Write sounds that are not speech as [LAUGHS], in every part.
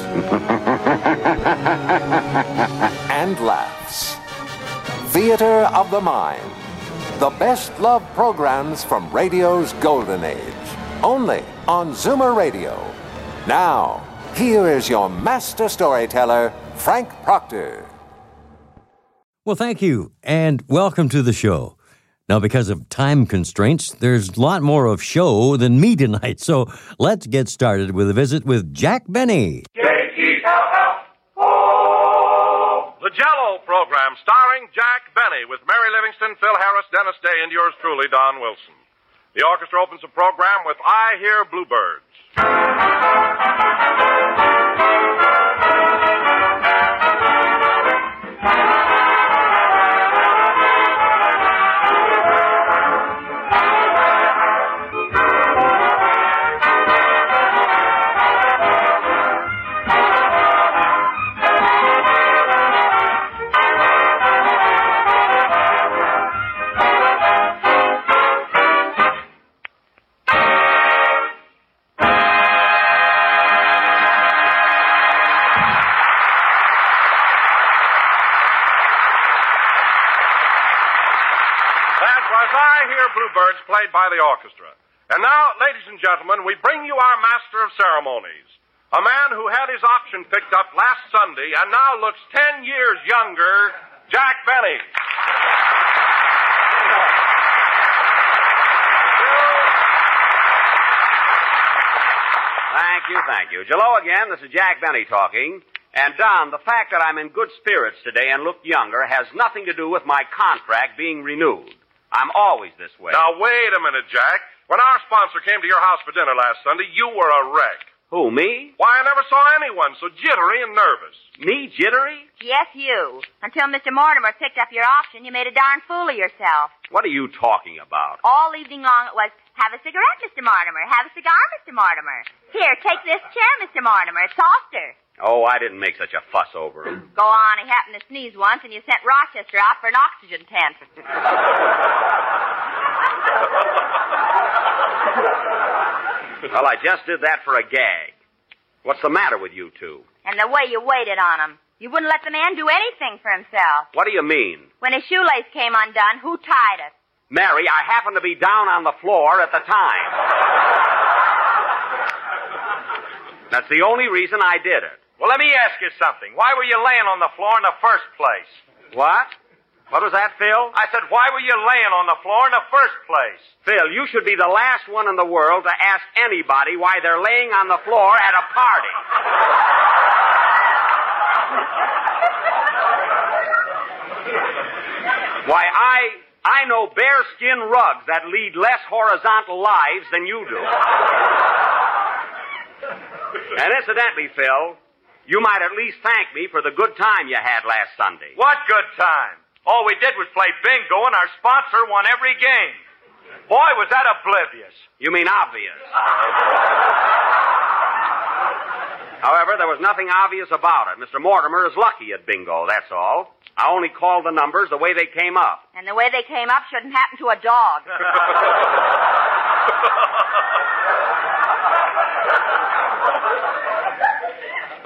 [LAUGHS] and laughs. Theater of the Mind. The best love programs from radio's golden age. Only on Zoomer Radio. Now, here is your master storyteller, Frank Proctor. Well, thank you, and welcome to the show. Now, because of time constraints, there's a lot more of show than me tonight, [LAUGHS] so let's get started with a visit with Jack Benny. The Jello program starring Jack Benny with Mary Livingstone, Phil Harris, Dennis Day, and yours truly, Don Wilson. The orchestra opens the program with I Hear Bluebirds. Was I Hear Bluebirds played by the orchestra. And now, ladies and gentlemen, we bring you our master of ceremonies. A man who had his option picked up last Sunday and now looks ten years younger, Jack Benny. Thank you, thank you. Hello again. This is Jack Benny talking. And Don, the fact that I'm in good spirits today and look younger has nothing to do with my contract being renewed. I'm always this way. Now, wait a minute, Jack. When our sponsor came to your house for dinner last Sunday, you were a wreck. Who, me? Why, I never saw anyone so jittery and nervous. Me jittery? Yes, you. Until Mr. Mortimer picked up your option, you made a darn fool of yourself. What are you talking about? All evening long it was, have a cigarette, Mr. Mortimer. Have a cigar, Mr. Mortimer. Here, take this chair, Mr. Mortimer. It's softer. Oh, I didn't make such a fuss over him. Go on, he happened to sneeze once, and you sent Rochester out for an oxygen tent. [LAUGHS] well, I just did that for a gag. What's the matter with you two? and the way you waited on him. You wouldn't let the man do anything for himself. What do you mean? When his shoelace came undone, who tied it? Mary, I happened to be down on the floor at the time. [LAUGHS] That's the only reason I did it. Well, let me ask you something. Why were you laying on the floor in the first place? What? What was that, Phil? I said, why were you laying on the floor in the first place? Phil, you should be the last one in the world to ask anybody why they're laying on the floor at a party. why, I I know bearskin rugs that lead less horizontal lives than you do. and incidentally, Phil, you might at least thank me for the good time you had last Sunday. What good time? All we did was play bingo, and our sponsor won every game. Boy, was that oblivious. You mean obvious. However, there was nothing obvious about it. Mr. Mortimer is lucky at bingo, that's all. I only called the numbers the way they came up. And the way they came up shouldn't happen to a dog. [LAUGHS]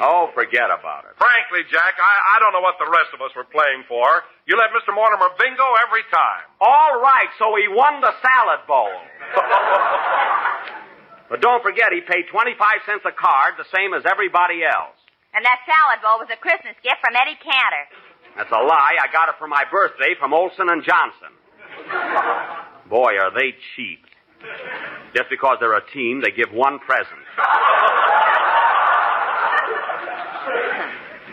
Oh, forget about it. Frankly, Jack, I, I don't know what the rest of us were playing for. You let Mr. Mortimer bingo every time. All right, so he won the salad bowl. [LAUGHS] but don't forget, he paid 25 cents a card, the same as everybody else. and that salad bowl was a Christmas gift from Eddie Cantor. That's a lie. I got it for my birthday from Olsen and Johnson. Boy, are they cheap. Just because they're a team, they give one present. [LAUGHS]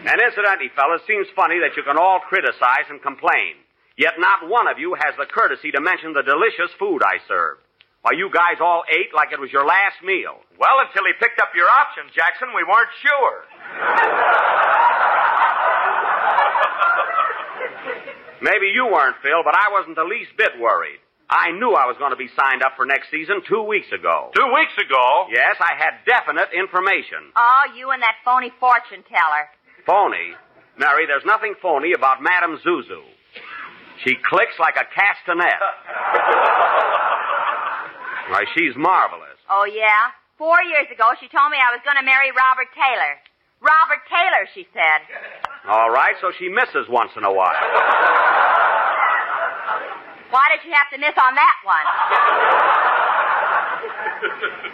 And incidentally, fellas, seems funny that you can all criticize and complain, yet not one of you has the courtesy to mention the delicious food I served. Why, you guys all ate like it was your last meal. Well, until he picked up your option, Jackson, we weren't sure. Maybe you weren't, Phil, but I wasn't the least bit worried. I knew I was going to be signed up for next season two weeks ago. Two weeks ago? Yes, I had definite information. Oh, you and that phony fortune teller. Phony? Mary, there's nothing phony about Madame Zuzu. She clicks like a castanet. [LAUGHS] Why, she's marvelous. Oh, yeah? Four years ago, she told me I was going to marry Robert Taylor. Robert Taylor, she said. All right, so she misses once in a while. [LAUGHS] Why did she have to miss on that one?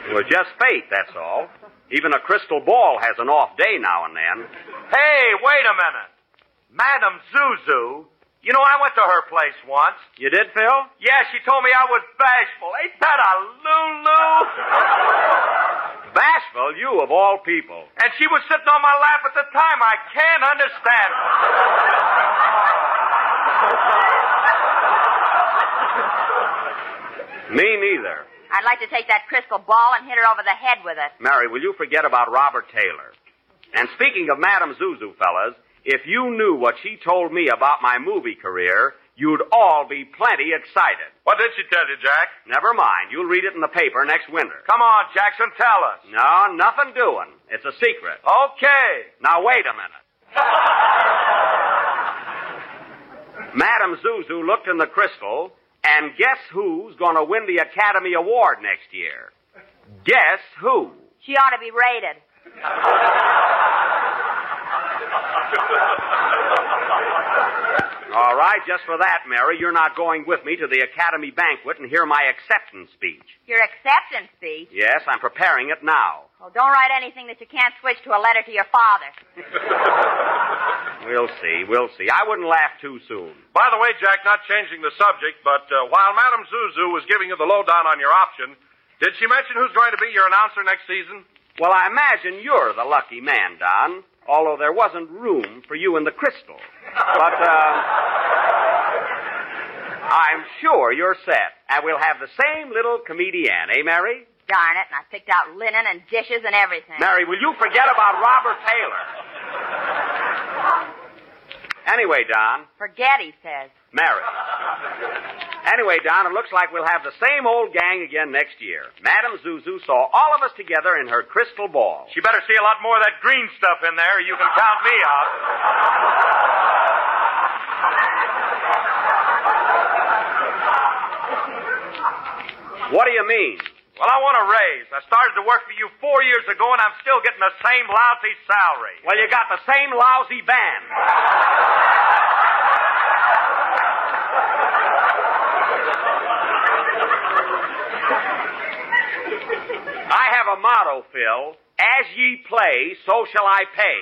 It was just fate, that's all. Even a crystal ball has an off day now and then. Hey, wait a minute. Madame Zuzu. You know, I went to her place once. You did, Phil? Yeah, she told me I was bashful. Ain't that a Lulu? Bashful, you of all people. and she was sitting on my lap at the time. I can't understand it. Me neither. I'd like to take that crystal ball and hit her over the head with it. Mary, will you forget about Robert Taylor? And speaking of Madame Zuzu, fellas, if you knew what she told me about my movie career, you'd all be plenty excited. What did she tell you, Jack? Never mind. You'll read it in the paper next winter. Come on, Jackson, tell us. No, nothing doing. It's a secret. Okay. Now, wait a minute. [LAUGHS] Madame Zuzu looked in the crystal, and guess who's going to win the Academy Award next year? Guess who? She ought to be rated. [LAUGHS] All right, just for that, Mary, you're not going with me to the Academy banquet and hear my acceptance speech. Your acceptance speech. Yes, I'm preparing it now. Well, don't write anything that you can't switch to a letter to your father. [LAUGHS] We'll see, we'll see. I wouldn't laugh too soon. By the way, Jack, not changing the subject, but uh, while Madame Zuzu was giving you the lowdown on your option, did she mention who's going to be your announcer next season? Well, I imagine you're the lucky man, Don, although there wasn't room for you in the crystal. But, uh, I'm sure you're set, and we'll have the same little comedian, eh, Mary? Darn it, and I picked out linen and dishes and everything. Mary, will you forget about Robert Taylor? Anyway, Don, Forget, he says. Mary. Anyway, Don, it looks like we'll have the same old gang again next year. Madame Zuzu saw all of us together in her crystal ball. She better see a lot more of that green stuff in there, you can count me out. What do you mean? Well, I want a raise. I started to work for you four years ago, and I'm still getting the same lousy salary. Well, you got the same lousy band. A motto, Phil. As ye play, so shall I pay.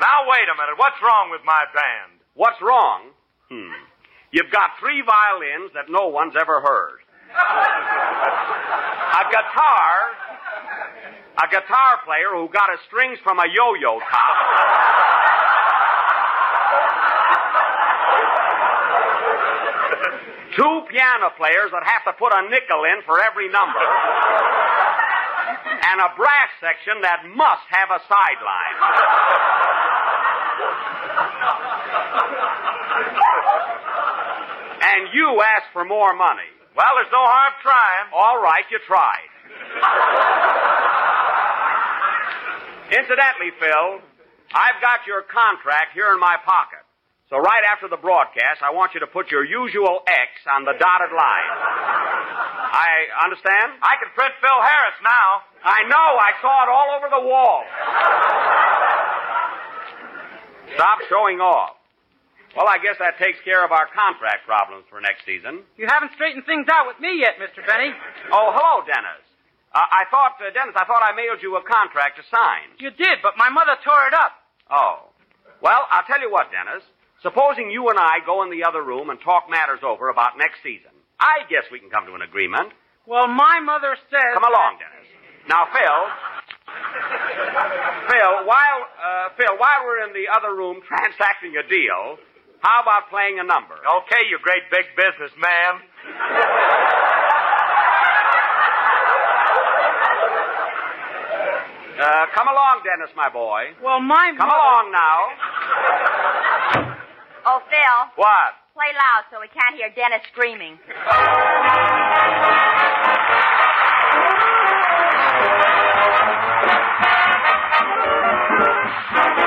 Now, wait a minute. What's wrong with my band? What's wrong? Hmm. You've got three violins that no one's ever heard. A guitar, a guitar player who got his strings from a yo-yo top. Two piano players that have to put a nickel in for every number. And a brass section that must have a sideline. [LAUGHS] And you ask for more money. Well, there's no harm trying. All right, you tried. Incidentally, Phil, I've got your contract here in my pocket. So right after the broadcast, I want you to put your usual X on the dotted line. I understand? I can print Phil Harris now. I know. I saw it all over the wall. Stop showing off. Well, I guess that takes care of our contract problems for next season. You haven't straightened things out with me yet, Mr. Benny. Oh, hello, Dennis. Uh, I thought, uh, Dennis, I thought I mailed you a contract to sign. You did, but my mother tore it up. Oh. Well, I'll tell you what, Dennis. Supposing you and I go in the other room and talk matters over about next season, I guess we can come to an agreement. Well, my mother says. Come along, Dennis. Now, Phil. Phil, while uh, Phil, while we're in the other room transacting a deal, how about playing a number? Okay, you great big businessman. Uh, come along, Dennis, my boy. Well, my Come mother. along now. Oh, Phil, What? Play loud so we can't hear Dennis screaming. [LAUGHS]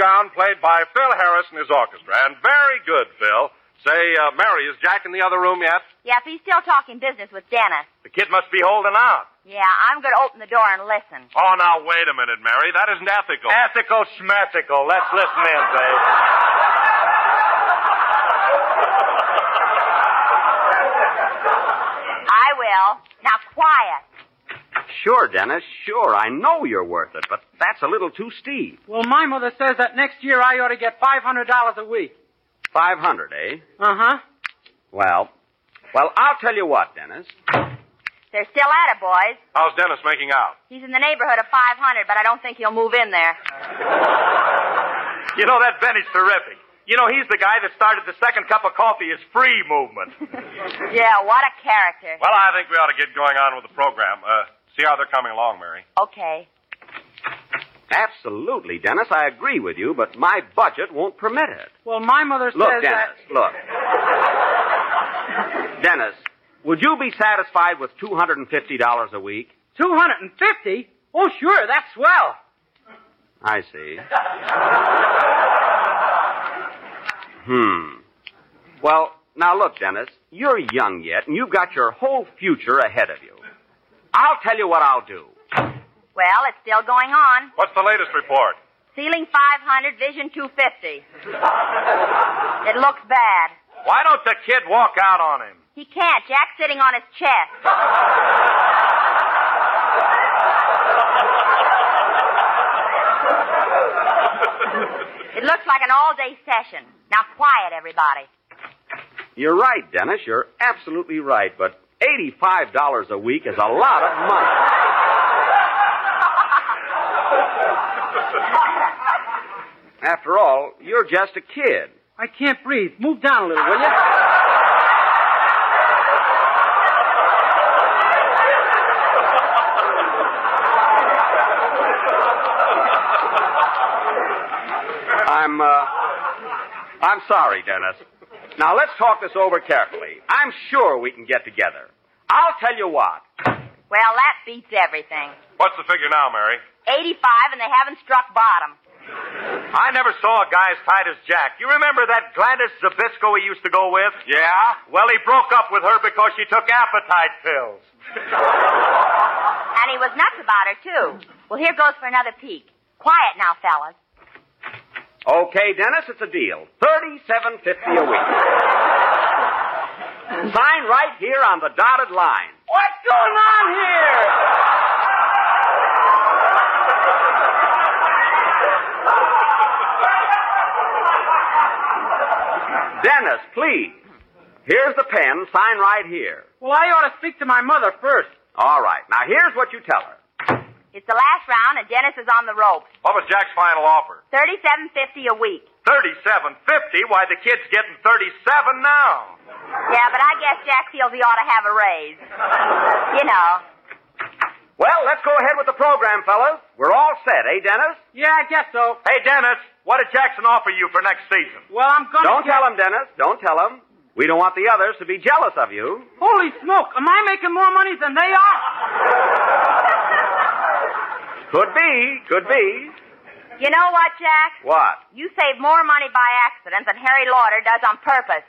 Alice played by Phil Harris and his orchestra. And very good, Phil. Say, uh, Mary, is Jack in the other room yet? Yep, he's still talking business with Dennis. The kid must be holding out. Yeah, I'm going to open the door and listen. Oh, now, wait a minute, Mary. That isn't ethical. Ethical schmethical. Let's listen in, babe. I will. Now, quiet. Sure, Dennis, sure. I know you're worth it, but that's a little too steep. Well, my mother says that next year I ought to get $500 a week. Five hundred, eh? Uh huh. Well, well, I'll tell you what, Dennis. They're still at it, boys. How's Dennis making out? He's in the neighborhood of 500, but I don't think he'll move in there. You know, that Benny's terrific. You know, he's the guy that started the second cup of coffee is free movement. [LAUGHS] Yeah, what a character. Well, I think we ought to get going on with the program. Uh, see how they're coming along, Mary. Okay. Absolutely, Dennis. I agree with you, but my budget won't permit it. Well, my mother says Look, Dennis, look. [LAUGHS] Dennis, would you be satisfied with $250 a week? that 250 Oh, sure, that's swell. I see. [LAUGHS] hmm. Well, now look, Dennis, you're young yet, and you've got your whole future ahead of you. I'll tell you what I'll do. Well, it's still going on. What's the latest report? Ceiling 500, vision 250. [LAUGHS] It looks bad. Why don't the kid walk out on him? He can't. Jack's sitting on his chest. [LAUGHS] It looks like an all-day session. Now, quiet, everybody. You're right, Dennis. You're absolutely right, but $85 a week is a lot of money. After all, you're just a kid. I can't breathe. Move down a little, will you? I'm, uh, I'm sorry, Dennis. Now let's talk this over carefully. I'm sure we can get together. I'll tell you what. Well, that beats everything. What's the figure now, Mary? 85, and they haven't struck bottom. I never saw a guy as tight as Jack. You remember that Gladys Zybisco he used to go with? Yeah? Well, he broke up with her because she took appetite pills. [LAUGHS] And he was nuts about her, too. Well, here goes for another peek. Quiet now, fellas. Okay, Dennis, it's a deal. Thirty-seven fifty a week. [LAUGHS] Sign right here on the dotted line. What's going on here? Dennis, please. Here's the pen. Sign right here. Well, I ought to speak to my mother first. All right. Now, here's what you tell her. It's the last round, and Dennis is on the ropes. What was Jack's final offer? Thirty-seven fifty a week. Thirty-seven fifty. Why the kid's getting thirty-seven now? Yeah, but I guess Jack feels he ought to have a raise. [LAUGHS] You know. Well, let's go ahead with the program, fellas. We're all set, eh, Dennis? Yeah, I guess so. Hey, Dennis, what did Jackson offer you for next season? Well, I'm gonna. Don't get- tell him, Dennis. Don't tell him. We don't want the others to be jealous of you. Holy smoke! Am I making more money than they are? Could be. Could be. You know what, Jack? What? You save more money by accident than Harry Lauder does on purpose.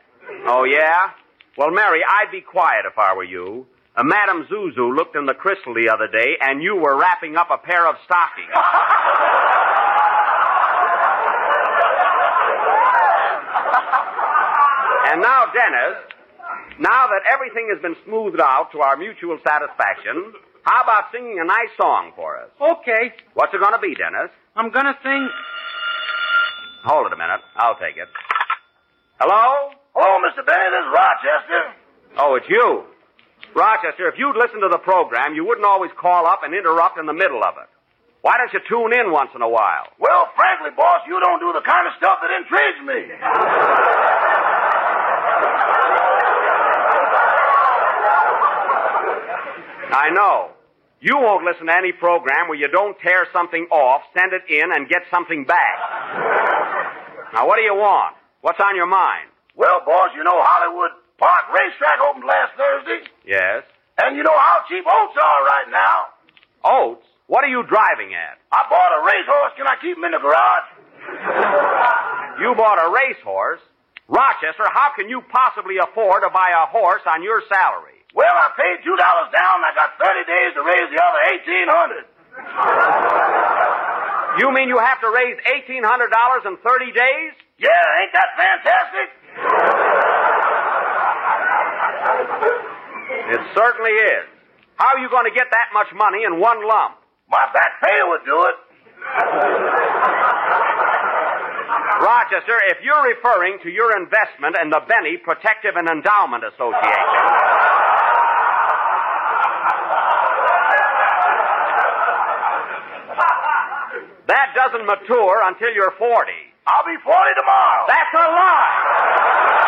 Oh, yeah? Well, Mary, I'd be quiet if I were you. Uh, Madame Zuzu looked in the crystal the other day, and you were wrapping up a pair of stockings. [LAUGHS] and now, Dennis, now that everything has been smoothed out to our mutual satisfaction, how about singing a nice song for us? Okay, What's it going to be, Dennis? I'm gonna sing. Hold it a minute. I'll take it. Hello? Oh, Hello, Mr. Benny. This is Rochester. Oh, it's you. Rochester, if you'd listen to the program, you wouldn't always call up and interrupt in the middle of it. Why don't you tune in once in a while? Well, frankly, boss, you don't do the kind of stuff that intrigues me. [LAUGHS] I know. You won't listen to any program where you don't tear something off, send it in, and get something back. Now, what do you want? What's on your mind? Well, boss, you know Hollywood Park Racetrack opened last Thursday, Yes? and you know how cheap oats are right now. Oats? What are you driving at? I bought a racehorse. Can I keep him in the garage? You bought a racehorse? Rochester, how can you possibly afford to buy a horse on your salary? Well, I paid two dollars down. and I got thirty days to raise the other eighteen hundred. You mean you have to raise $1,800 in 30 days? Yeah, ain't that fantastic? It certainly is. How are you going to get that much money in one lump? My back pay would do it. Rochester, if you're referring to your investment in the Benny Protective and Endowment Association, that doesn't mature until you're 40. I'll be forty tomorrow. That's a lie!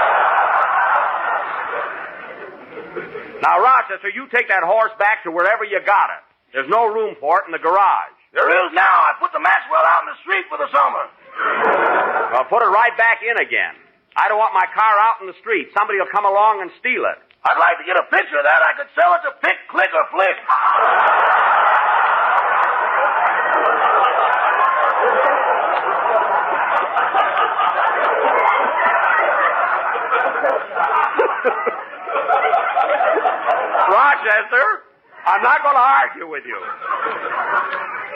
Now, Rochester, you take that horse back to wherever you got it. There's no room for it in the garage. There is now. I put the Maxwell out in the street for the summer. Well, put it right back in again. I don't want my car out in the street. Somebody will come along and steal it. I'd like to get a picture of that. I could sell it to Pick, Click, or Flick. Rochester, I'm not going to argue with you.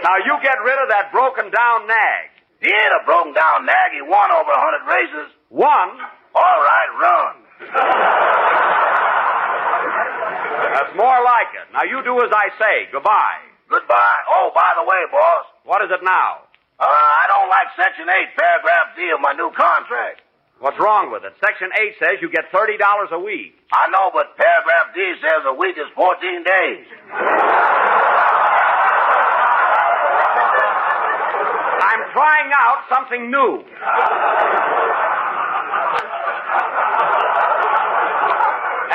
Now, you get rid of that broken down nag. He ain't a broken down nag. He won over a hundred races. One, All right, run. that's more like it. Now, you do as I say. Goodbye. Goodbye. Oh, by the way, boss, What is it now? uh, I don't like Section 8, Paragraph D of my new contract. What's wrong with it? Section 8 says you get $30 a week. I know, but Paragraph D says a week is 14 days. I'm trying out something new.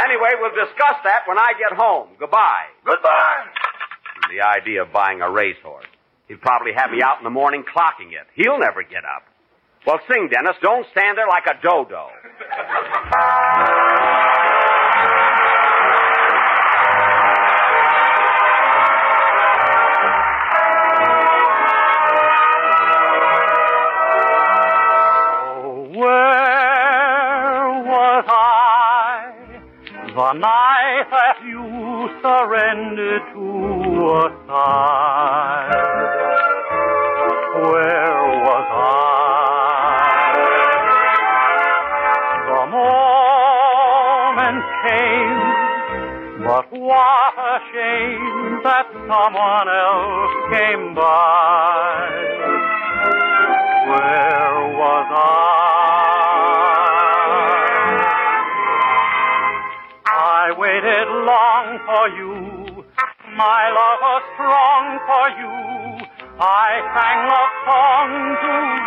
Anyway, we'll discuss that when I get home. Goodbye. Goodbye. The idea of buying a racehorse. He'd probably have me out in the morning clocking it. He'll never get up. Well, sing, Dennis. Don't stand there like a dodo. You surrendered to a sigh? Where was I? The moment came, but what a shame that someone else came by. for you. My love was strong for you. I sang love songs to you.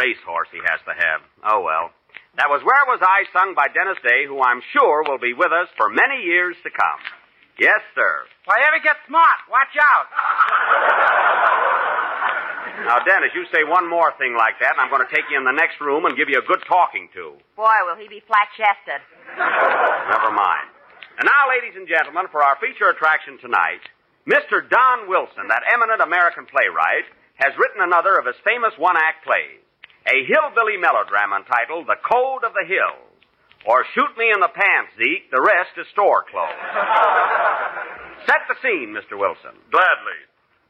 Racehorse he has to have. Oh, well. That was Where Was I, sung by Dennis Day, who I'm sure will be with us for many years to come. Yes, sir. If I ever get smart, watch out. [LAUGHS] Now, Dennis, you say one more thing like that, and I'm going to take you in the next room and give you a good talking to. Boy, will he be flat chested. [LAUGHS] Never mind. And now, ladies and gentlemen, for our feature attraction tonight, Mr. Don Wilson, that eminent American playwright, has written another of his famous one act plays, a hillbilly melodrama entitled The Code of the Hills, or Shoot Me in the Pants, Zeke, the rest is store clothes. [LAUGHS] Set the scene, Mr. Wilson. Gladly.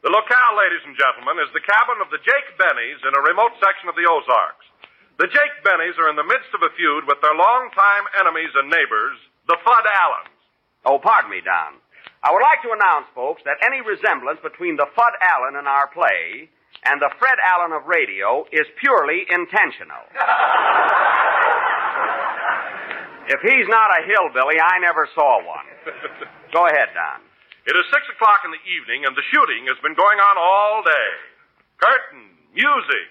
The locale, ladies and gentlemen, is the cabin of the Jake Bennies in a remote section of the Ozarks. The Jake Bennies are in the midst of a feud with their longtime enemies and neighbors, the Fudd Allens. Oh, pardon me, Don. I would like to announce, folks, that any resemblance between the Fudd Allen and our play and the Fred Allen of radio is purely intentional. [LAUGHS] if he's not a hillbilly, I never saw one. Go ahead, Don. It is six o'clock in the evening, and the shooting has been going on all day. Curtain, music.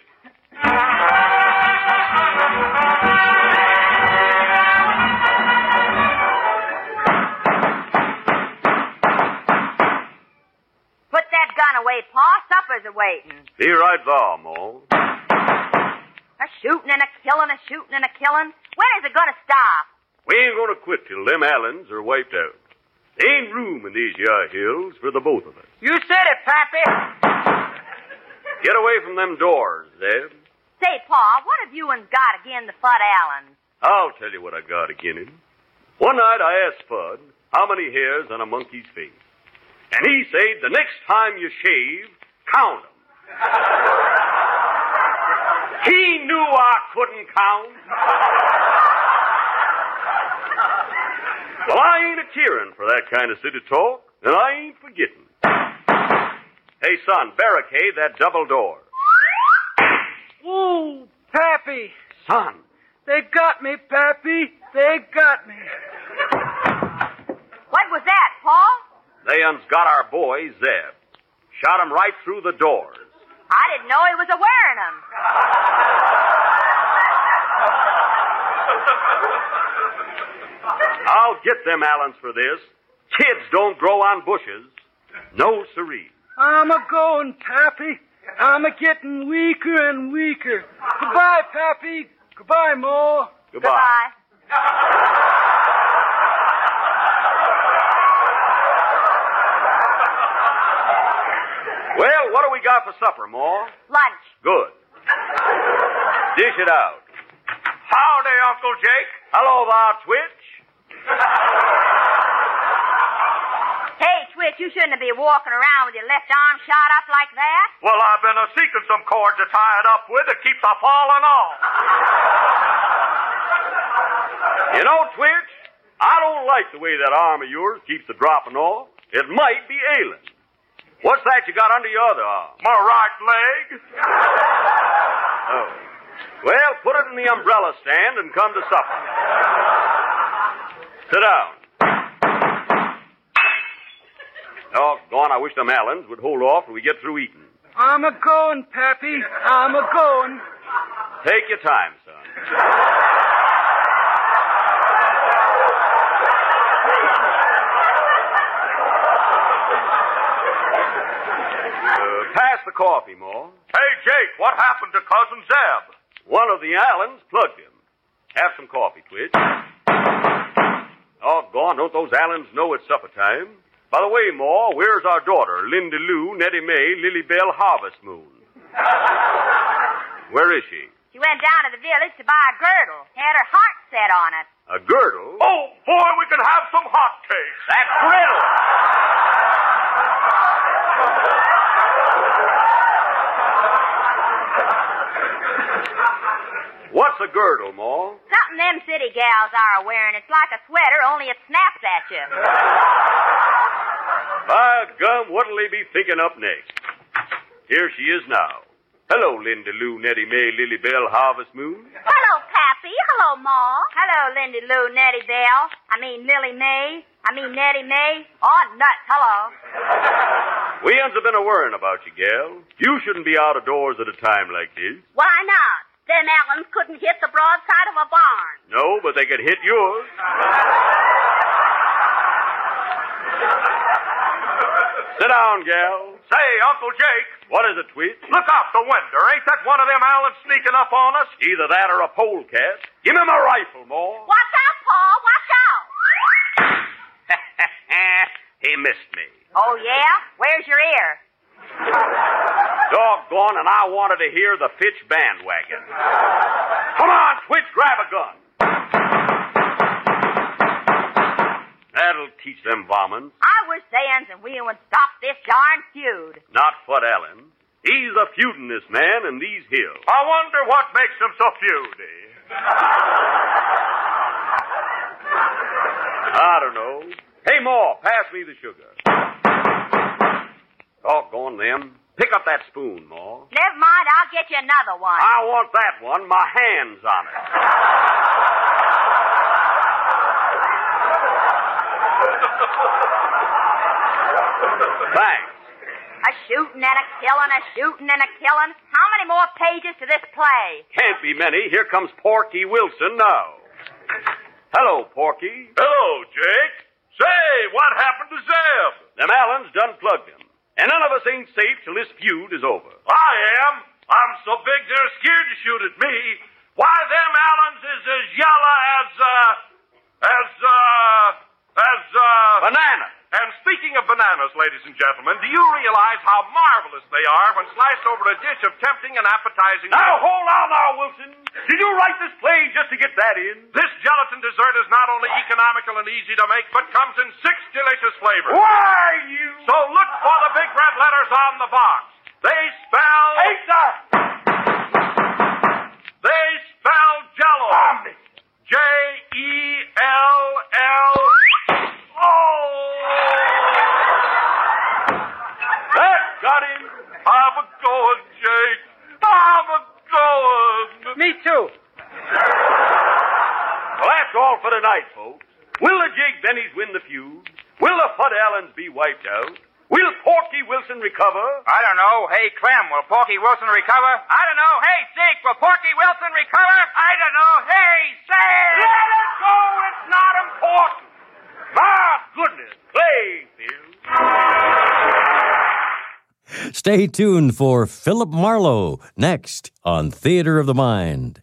Put that gun away, Pa. Supper's a waiting. Be right there, Mo. A shooting and a killing, a shooting and a killing. When is it going to stop? We ain't gonna quit till them Allens are wiped out. There ain't room in these yar hills for the both of us. You said it, Pappy. Get away from them doors, Zeb. Say, Pa, what have you and got again the Fudd Allens? I'll tell you what I got again him. One night I asked Fudd how many hairs on a monkey's face. And he said the next time you shave, count 'em. [LAUGHS] he knew I couldn't count. well, I ain't a cheering for that kind of city talk, and I ain't forgetting. Hey, son, barricade that double door. Ooh, Pappy. Son, They got me, Pappy. They got me. What was that, Pa? They uns got our boy, Zeb. Shot him right through the doors. I didn't know he was a wearing them. I'll get them Allens for this. Kids don't grow on bushes. No siree. I'm a going, Pappy. I'm a getting weaker and weaker. Goodbye, Pappy. Goodbye, Mo. Goodbye. Well, what do we got for supper, Ma? Lunch. Good. [LAUGHS] Dish it out. Howdy, Uncle Jake. Hello there, Twitch. [LAUGHS] Hey, Twitch, you shouldn't be walking around with your left arm shot up like that. Well, I've been a seeking some cords to tie it up with that keeps a falling off. [LAUGHS] You know, Twitch, I don't like the way that arm of yours keeps a dropping off. It might be ailing. What's that you got under your other arm? My right leg. [LAUGHS] Oh. Well, put it in the umbrella stand and come to supper. Sit down. Doggone, I wish them Allens would hold off till we get through eating. I'm a going, Pappy. I'm a going. Take your time, son. [LAUGHS] pass the coffee, Mo. Hey, Jake, what happened to Cousin Zeb? One of the Allens plugged him. Have some coffee, Twitch. Oh, gone. Don't those Allens know it's supper time? By the way, Ma, where's our daughter, Linda Lou, Nettie May, Lily Bell, Harvest Moon? Where is she? She went down to the village to buy a girdle. Had her heart set on it. A girdle? Oh, boy, we can have some hot hotcakes. That's griddle. What's a girdle, Ma? Something them city gals are wearing. It's like a sweater, only it snaps at you. By gum, what'll they be thinking up next? Here she is now. Hello, Linda Lou, Nettie May, Lily Bell, Harvest Moon. Hello, Pappy. Hello, Ma. Hello, Lindy Lou, Nettie Bell. I mean, Lily May. I mean, Nettie May. Oh, nuts. Hello. We uns have been a worrying about you, gal. You shouldn't be out of doors at a time like this. Why not? Them Allens couldn't hit the broadside of a barn. No, but they could hit yours. [LAUGHS] Sit down, gal. Say, Uncle Jake, What is it, Tweet? look out the window. Ain't that one of them Allens sneaking up on us? Either that or a polecat. Give me my rifle, Ma. Watch out, Paul. Watch out. He missed me. Oh, yeah? Where's your ear? Doggone, and I wanted to hear the Fitch bandwagon. Come on, Twitch, grab a gun. That'll teach them bombings. I wish Sands and we would stop this darn feud. Not Fudd Allen. He's a feuding this man in these hills. I wonder what makes him so feudy. I don't know. Hey, Ma, pass me the sugar. Doggone them. Pick up that spoon, Ma. Never mind, I'll get you another one. I want that one. My hand's on it. Thanks. A shooting and a killing, a shooting and a killing. How many more pages to this play? Can't be many. Here comes Porky Wilson now. Hello, Porky. Hello, Jake. Say, what happened to Zeb? Them Allens done plugged him. And none of us ain't safe till this feud is over. I am. I'm so big they're scared to shoot at me. Why, them Allens is as yellow as, uh, as, uh, as, uh... Banana. And speaking of bananas, ladies and gentlemen, do you realize how marvelous they are when sliced over a dish of tempting and appetizing... Now, hold on now, Wilson. Did you write this play just to get that in? This gelatin dessert is not only economical and easy to make, but comes in six delicious flavors. Why, you... So look for the big red letters on the box. They spell... Hey, sir! They spell Jello. Omni. J E L L. Oh! That got him. I'm a going, Jake. I'm a going. Me too. Well, that's all for tonight, folks. Will the Jake Bennies win the feud? Will the Fudd Allens be wiped out? Will Porky Wilson recover? I don't know. Hey, Clem, will Porky Wilson recover? I don't know. Hey, Zeke, will Porky Wilson recover? I don't know. Hey, Sam! Let it go. It's not important. My goodness. Playfield. Stay tuned for Philip Marlowe next on Theater of the Mind.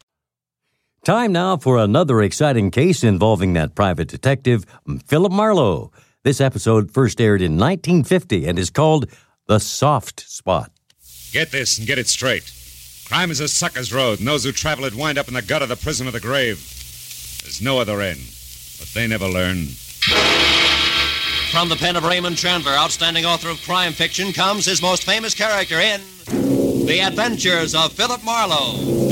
Time now for another exciting case involving that private detective, Philip Marlowe. This episode first aired in 1950 and is called The Soft Spot. Get this and get it straight. Crime is a sucker's road, and those who travel it wind up in the gutter, the prison, or the grave. There's no other end. But they never learn. From the pen of Raymond Chandler, outstanding author of crime fiction, comes his most famous character in The Adventures of Philip Marlowe.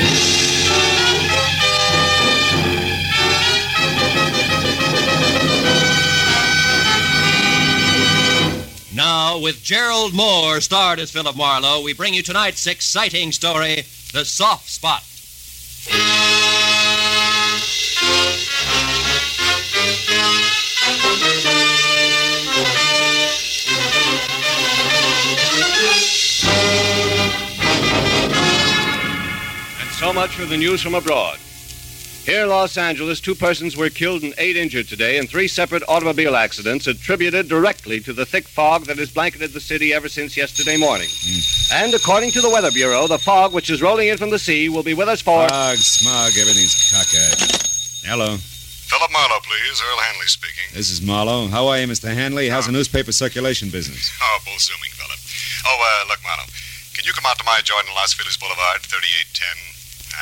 Now, with Gerald Mohr starred as Philip Marlowe, we bring you tonight's exciting story, The Soft Spot. So much for the news from abroad. Here in Los Angeles, two persons were killed and eight injured today in three separate automobile accidents attributed directly to the thick fog that has blanketed the city ever since yesterday morning. And according to the Weather Bureau, the fog which is rolling in from the sea will be with us for. Fog, smog, everything's cockeyed. Hello. Philip Marlowe, please. Earl Hanley speaking. This is Marlowe. How are you, Mr. Hanley? How's the newspaper circulation business? Oh, both zooming, Philip. Oh, uh, look, Marlowe. Can you come out to my joint on Los Feliz Boulevard, 3810?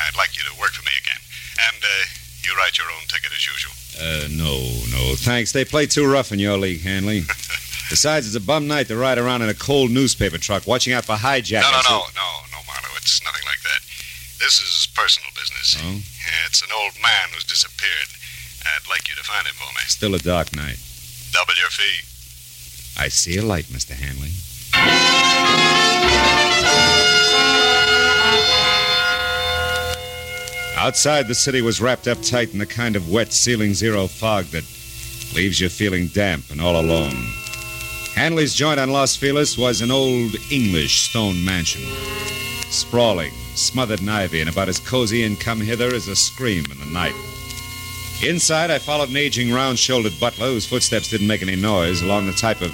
I'd like you to work for me again. And, uh, you write your own ticket as usual. Uh, no, no. Thanks. They play too rough in your league, Hanley. [LAUGHS] Besides, it's a bum night to ride around in a cold newspaper truck watching out for hijackers. No, no, no, who- no, no, Marlowe. It's nothing like that. This is personal business. Oh? Yeah, it's an old man who's disappeared. I'd like you to find him for me. Still a dark night. Double your fee. I see a light, Mr. Hanley. Outside, the city was wrapped up tight in the kind of wet ceiling zero fog that leaves you feeling damp and all alone. Hanley's joint on Los Feliz was an old English stone mansion. Sprawling, smothered in ivy, and about as cozy and come hither as a scream in the night. Inside, I followed an aging, round shouldered butler whose footsteps didn't make any noise along the type of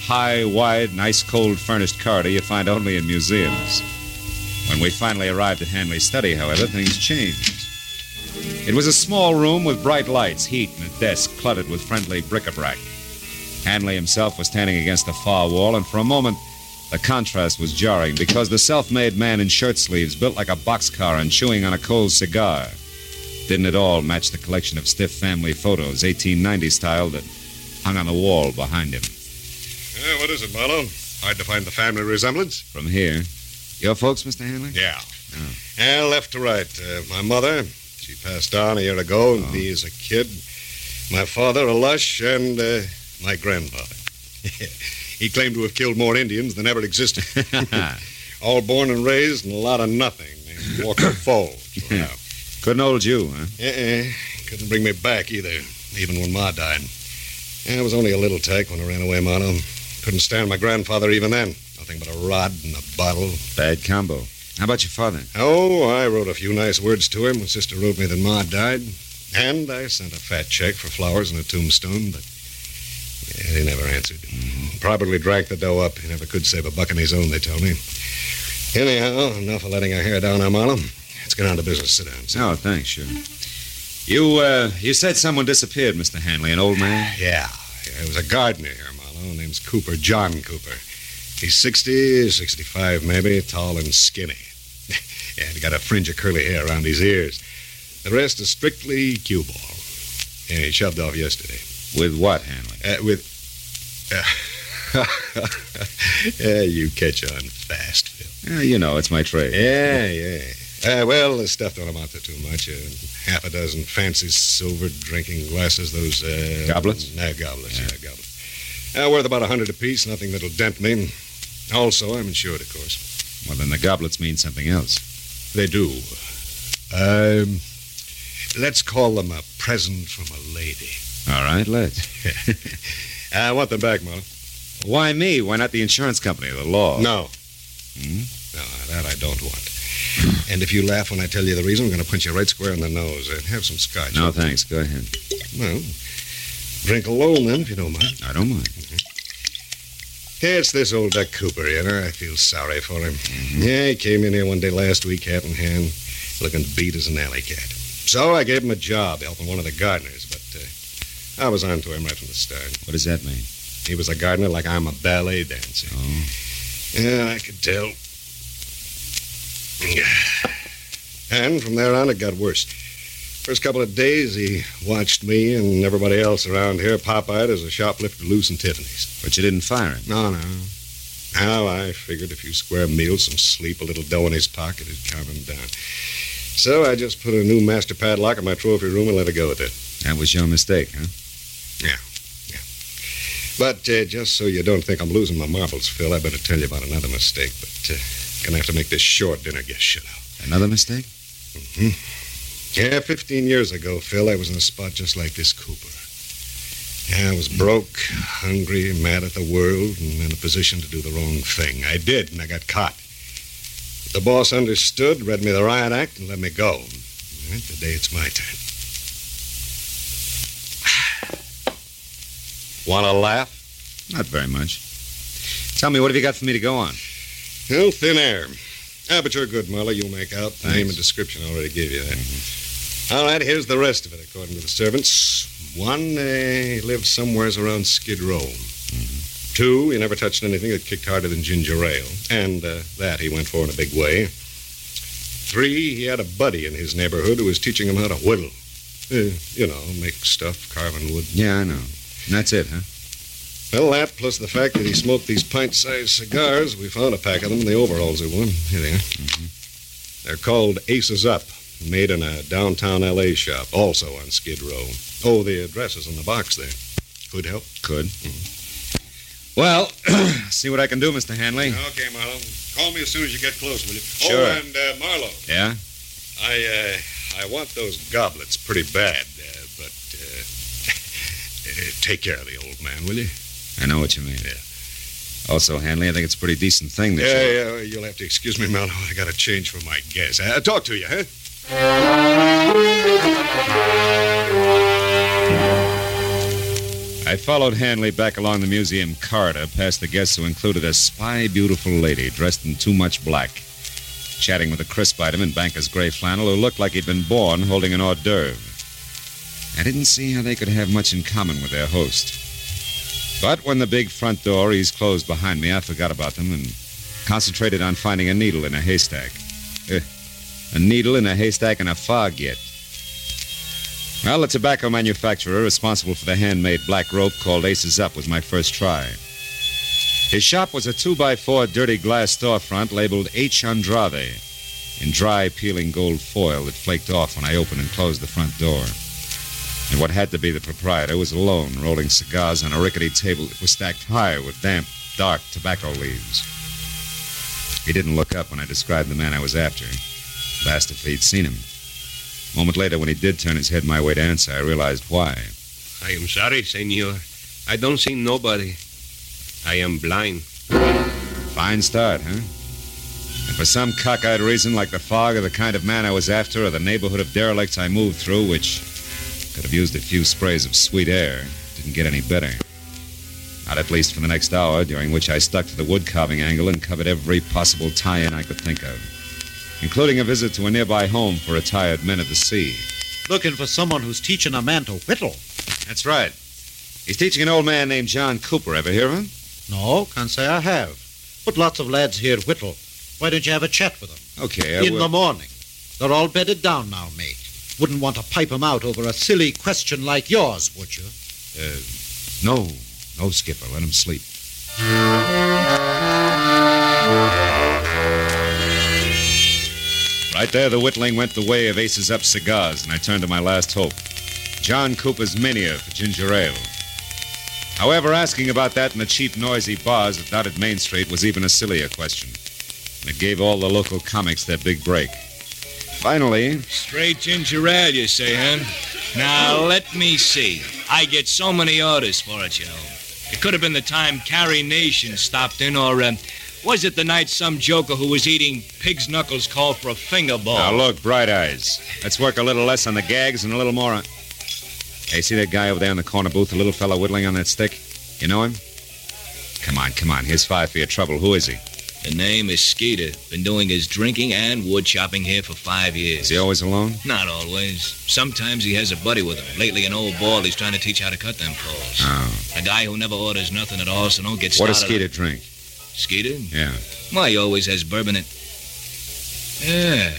high, wide, nice, cold furnished corridor you find only in museums. When we finally arrived at Hanley's study, however, things changed. It was a small room with bright lights, heat, and a desk cluttered with friendly bric-a-brac. Hanley himself was standing against the far wall, and for a moment, the contrast was jarring because the self-made man in shirt sleeves, built like a boxcar and chewing on a cold cigar, didn't at all match the collection of stiff family photos, 1890 style, that hung on the wall behind him. Yeah, what is it, Marlowe? Hard to find the family resemblance? From here, your folks, Mr. Hanley? Yeah. Yeah, left to right. Uh, my mother, she passed on a year ago, and me as a kid. My father, a lush, and uh, my grandfather. [LAUGHS] he claimed to have killed more Indians than ever existed. [LAUGHS] All born and raised in a lot of nothing. Walker Falls. Wow. Couldn't hold you, huh? Uh-uh. Couldn't bring me back either, even when Ma died. Yeah, I was only a little tyke when I ran away, Marlowe. Couldn't stand my grandfather even then. Nothing but a rod and a bottle. Bad combo. How about your father? Oh, I wrote a few nice words to him when Sister wrote me that Ma died. And I sent a fat check for flowers and a tombstone, but yeah, he never answered. Probably drank the dough up. He never could save a buck on his own, they tell me. Anyhow, enough of letting our hair down now, Marlowe. Let's get on to business. Sit down. Sit Oh, thanks, sure. You, uh, you said someone disappeared, Mr. Hanley, an old man? [SIGHS] Yeah. It was a gardener here, Marlowe. Name's Cooper, John Cooper. He's 60, 65 maybe, tall and skinny. [LAUGHS] yeah, he got a fringe of curly hair around his ears. The rest is strictly cue ball. Yeah, he shoved off yesterday. With what, Hanley? Uh, with. Uh, [LAUGHS] yeah, you catch on fast, Phil. Yeah, you know, it's my trade. Yeah, yeah. Uh, well, the stuff don't amount to too much. Uh, half a dozen fancy silver drinking glasses, those. Uh, Goblets? No, goblets, yeah, goblets. Uh, worth about a hundred apiece, nothing that'll dent me. Also, I'm insured, of course. Well, then the goblets mean something else. They do. Um, let's call them a present from a lady. All right, let's. [LAUGHS] I want them back, Marlowe. Why me? Why not the insurance company or the law? No. Hmm? No, that I don't want. And if you laugh when I tell you the reason, I'm going to punch you right square in the nose. And have some scotch. No, thanks. Go ahead. Well, drink alone then, if you don't mind. I don't mind. Yeah, it's this old Duck Cooper, you know. I feel sorry for him. Yeah, he came in here one day last week, hat in hand, looking beat as an alley cat. So I gave him a job helping one of the gardeners, but uh, I was on to him right from the start. What does that mean? He was a gardener like I'm a ballet dancer. Oh. Yeah, I could tell. And from there on, it got worse. First couple of days, he watched me and everybody else around here pop-eyed as a shoplifter loose in Tiffany's. But you didn't fire him. No, no. Now, I figured a few square meals, some sleep, a little dough in his pocket would calm him down. So I just put a new master padlock in my trophy room and let it go with it. That was your mistake, huh? Yeah, yeah. But uh, just so you don't think I'm losing my marbles, Phil, I better tell you about another mistake. But uh, gonna have to make this short. Dinner guest shut out. Another mistake? hmm Yeah, 15 years ago, Phil, I was in a spot just like this Cooper. Yeah, I was broke, hungry, mad at the world, and in a position to do the wrong thing. I did, and I got caught. The boss understood, read me the riot act, and let me go. Right, today it's my turn. [SIGHS] Want to laugh? Not very much. Tell me, what have you got for me to go on? Well, thin air. Ah, but you're good, Marla. You'll make out. The name and description I already gave you that. All right, here's the rest of it, according to the servants. One, uh, lived somewheres around Skid Row. Two, he never touched anything that kicked harder than ginger ale. And uh, that he went for in a big way. Three, he had a buddy in his neighborhood who was teaching him how to whittle. Uh, you know, make stuff, carving wood. Yeah, I know. And that's it, huh? Well, that plus the fact that he smoked these pint-sized cigars, we found a pack of them in the overalls he wore. Here they are. They're called Aces Up, made in a downtown L.A. shop, also on Skid Row. Oh, the address is in the box there. Could help? Could. Well, [CLEARS THROAT] see what I can do, Mr. Hanley. Okay, Marlowe. Call me as soon as you get close, will you? Sure. Oh, and uh, Marlowe, Yeah? I uh, I want those goblets pretty bad, uh, but uh, uh, [LAUGHS] take care of the old man, will you? I know what you mean. Yeah. Also, Hanley, I think it's a pretty decent thing that you... Yeah, yeah, you'll have to excuse me, Marlowe. I got to change for my guess. I'll talk to you, huh? I followed Hanley back along the museum corridor past the guests who included a spy beautiful lady dressed in too much black, chatting with a crisp item in banker's gray flannel who looked like he'd been born holding an hors d'oeuvre. I didn't see how they could have much in common with their host. But when the big front door eased closed behind me, I forgot about them and concentrated on finding a needle in a haystack. Eh, a needle in a haystack in a fog yet. Well, the tobacco manufacturer responsible for the handmade black rope called Aces Up was my first try. His shop was a two by four dirty glass storefront labeled H. Andrade in dry, peeling gold foil that flaked off when I opened and closed the front door. And what had to be the proprietor was alone, rolling cigars on a rickety table that was stacked high with damp, dark tobacco leaves. He didn't look up when I described the man I was after. Asked if he'd seen him. A moment later, when he did turn his head my way to answer, I realized why. I am sorry, senor. I don't see nobody. I am blind. Fine start, huh? And for some cockeyed reason, like the fog or the kind of man I was after or the neighborhood of derelicts I moved through, which could have used a few sprays of sweet air, didn't get any better. Not at least for the next hour, during which I stuck to the wood carving angle and covered every possible tie in I could think of, including a visit to a nearby home for retired men of the sea. Looking for someone who's teaching a man to whittle. That's right. He's teaching an old man named John Cooper. Ever hear of him? No, can't say I have. But lots of lads here whittle. Why don't you have a chat with them? Okay, I In will. the morning. They're all bedded down now, mate. Wouldn't want to pipe 'em out over a silly question like yours, would you? Uh, no, no, Skipper. Let him sleep. Right there, the whittling went the way of Aces Up cigars, and I turned to my last hope John Cooper's Mania for ginger ale. However, asking about that in the cheap, noisy bars that dotted Main Street was even a sillier question. And it gave all the local comics their big break. Finally, Straight ginger ale, you say, huh? Now, let me see. I get so many orders for it, you know. It could have been the time Carrie Nation stopped in, or um, was it the night some joker who was eating pig's knuckles called for a finger ball? Now look, Bright Eyes. Let's work a little less on the gags and a little more on. Hey, see that guy over there in the corner booth, the little fellow whittling on that stick? You know him? Come on, come on. Here's five for your trouble. Who is he? The name is Skeeter. Been doing his drinking and wood chopping here for five years. Is he always alone? Not always. Sometimes he has a buddy with him. Lately, an old ball he's trying to teach how to cut them poles. Oh. A guy who never orders nothing at all, so don't get started. What does Skeeter drink? Skeeter? Yeah. Why, he always has bourbon in. Yeah,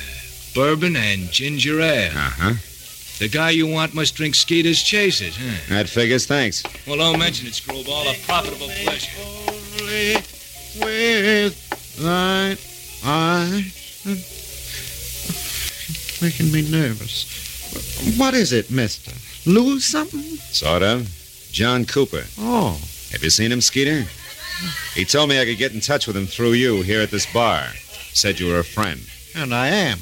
bourbon and ginger ale. Uh huh. The guy you want must drink Skeeter's Chasers, huh? That figures. Thanks. Well, don't mention it, Screwball. A profitable pleasure. With thine eyes. Making me nervous. What is it, mister? Lose something? Sort of. John Cooper. Oh. Have you seen him, Skeeter? He told me I could get in touch with him through you here at this bar. Said you were a friend. And I am.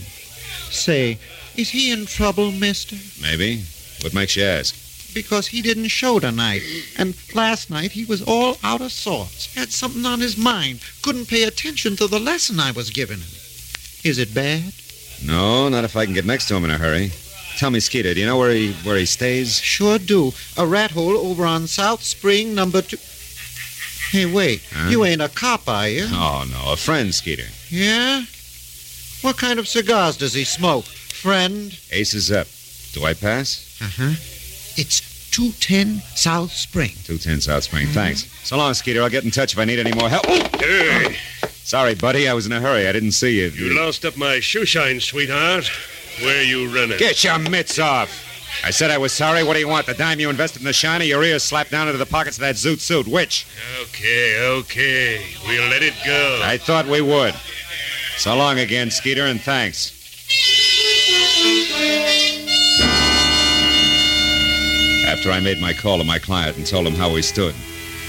Say, is he in trouble, mister? Maybe. What makes you ask? Because he didn't show tonight. And last night he was all out of sorts. Had something on his mind. Couldn't pay attention to the lesson I was giving him. Is it bad? No, not if I can get next to him in a hurry. Tell me, Skeeter, do you know where he where he stays? Sure do. A rat hole over on South Spring, number two. Hey, wait. Huh? You ain't a cop, are you? Oh no, a friend, Skeeter. Yeah? What kind of cigars does he smoke? Friend? Aces up. Do I pass? Uh huh. It's 210 South Spring. 210 South Spring. Thanks. So long, Skeeter. I'll get in touch if I need any more help. Oh! Hey, Sorry, buddy. I was in a hurry. I didn't see you. you lost up my shoe shine, sweetheart. Where you running? Get your mitts off. I said I was sorry. What do you want? The dime you invested in the shiny, your ears slapped down into the pockets of that zoot suit. Which? Okay, okay. We'll let it go. I thought we would. So long again, Skeeter, and thanks. After I made my call to my client and told him how we stood,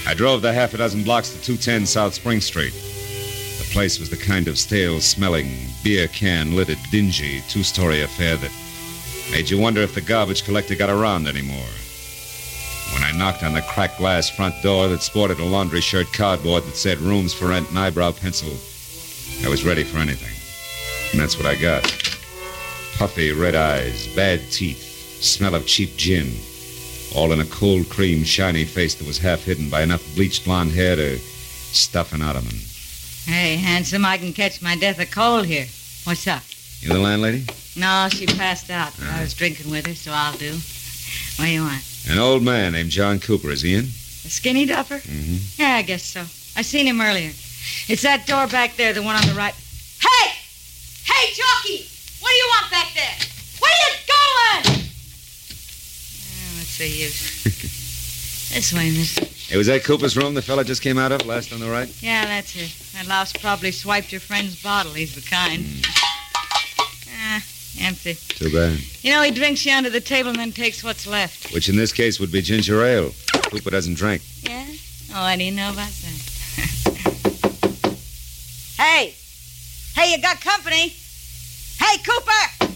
I drove the half a dozen blocks to 210 South Spring Street. The place was the kind of stale smelling, beer can littered, dingy, two story affair that made you wonder if the garbage collector got around anymore. When I knocked on the cracked glass front door that sported a laundry shirt cardboard that said rooms for rent and eyebrow pencil, I was ready for anything. And that's what I got. Puffy red eyes, bad teeth, smell of cheap gin, all in a cold cream, shiny face that was half hidden by enough bleached blonde hair to stuff an ottoman. Hey, handsome, I can catch my death of cold here. What's up? You the landlady? No, she passed out. I was drinking with her, so I'll do. What do you want? An old man named John Cooper. Is he in? A skinny duffer? Mm-hmm. Yeah, I guess so. I seen him earlier. It's that door back there, the one on the right. Hey! Hey, jockey! What do you want back there? Where are you going? Oh, what's the use? [LAUGHS] this way, mister. Hey, was that Cooper's room the fella just came out of, last on the right? Yeah, that's it. That louse probably swiped your friend's bottle. He's the kind. Ah, empty. Too bad. You know, he drinks you under the table and then takes what's left. Which in this case would be ginger ale. Cooper doesn't drink. Yeah? Oh, I didn't know about that. [LAUGHS] hey! Hey, you got company? Hey, Cooper!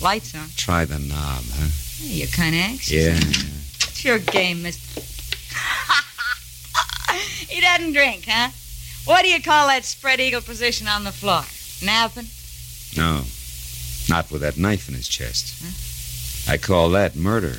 Lights on. Try the knob, huh? Hey, you're kind of anxious. Yeah. It's your game, mister. [LAUGHS] he doesn't drink, huh? What do you call that spread eagle position on the floor? Napping? No. Not with that knife in his chest. I call that murder.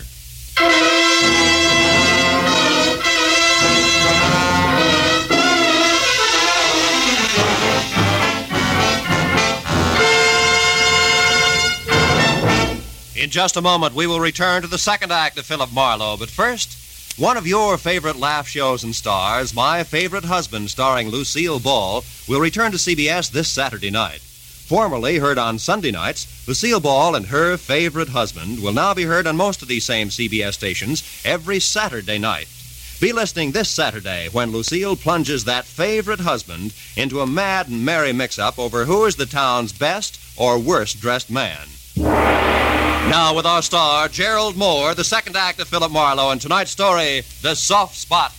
In just a moment, we will return to the second act of Philip Marlowe. But first, one of your favorite laugh shows and stars, My Favorite Husband, starring Lucille Ball, will return to CBS this Saturday night. Formerly heard on Sunday nights, Lucille Ball and her favorite husband will now be heard on most of these same CBS stations every Saturday night. Be listening this Saturday when Lucille plunges that favorite husband into a mad and merry mix up over who is the town's best or worst dressed man. Now, with our star, Gerald Mohr, the second act of Philip Marlowe, and tonight's story, The Soft Spot.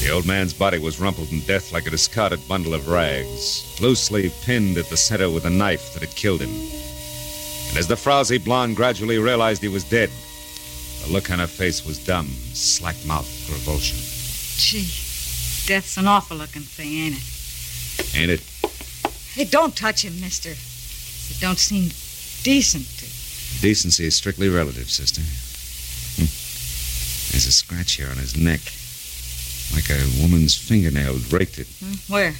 The old man's body was rumpled in death like a discarded bundle of rags, loosely pinned at the center with a knife that had killed him. And as the frowsy blonde gradually realized he was dead, the look on her face was dumb, slack mouthed revulsion. Gee, death's an awful looking thing, ain't it? Ain't it? Hey, don't touch him, mister. It don't seem decent to. Decency is strictly relative, sister. Hmm. There's a scratch here on his neck. Like a woman's fingernail raked it. Hmm? Where?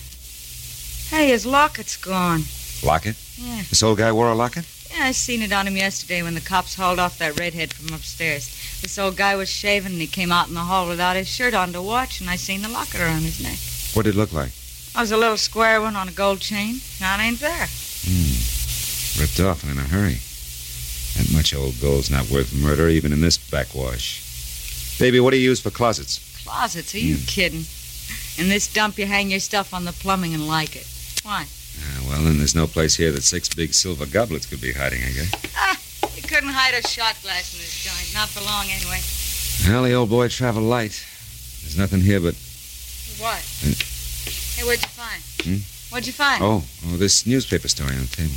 Hey, his locket's gone. Locket? Yeah. This old guy wore a locket? Yeah, I seen it on him yesterday when the cops hauled off that redhead from upstairs. This old guy was shaving and he came out in the hall without his shirt on to watch, and I seen the locket around his neck. What did it look like? It was a little square one on a gold chain. Now it ain't there. Hmm. Ripped off and in a hurry. That much old gold's not worth murder, even in this backwash. Baby, what do you use for closets? Closets? Are you kidding? In this dump, you hang your stuff on the plumbing and like it. Why? Ah, well, then there's no place here that six big silver goblets could be hiding, I guess. Ah, you couldn't hide a shot glass in this joint. Not for long, anyway. Well, the old boy traveled light. There's nothing here but. What? Uh, Hey, what'd you find? Hmm? What'd you find? Oh, oh, this newspaper story on the table.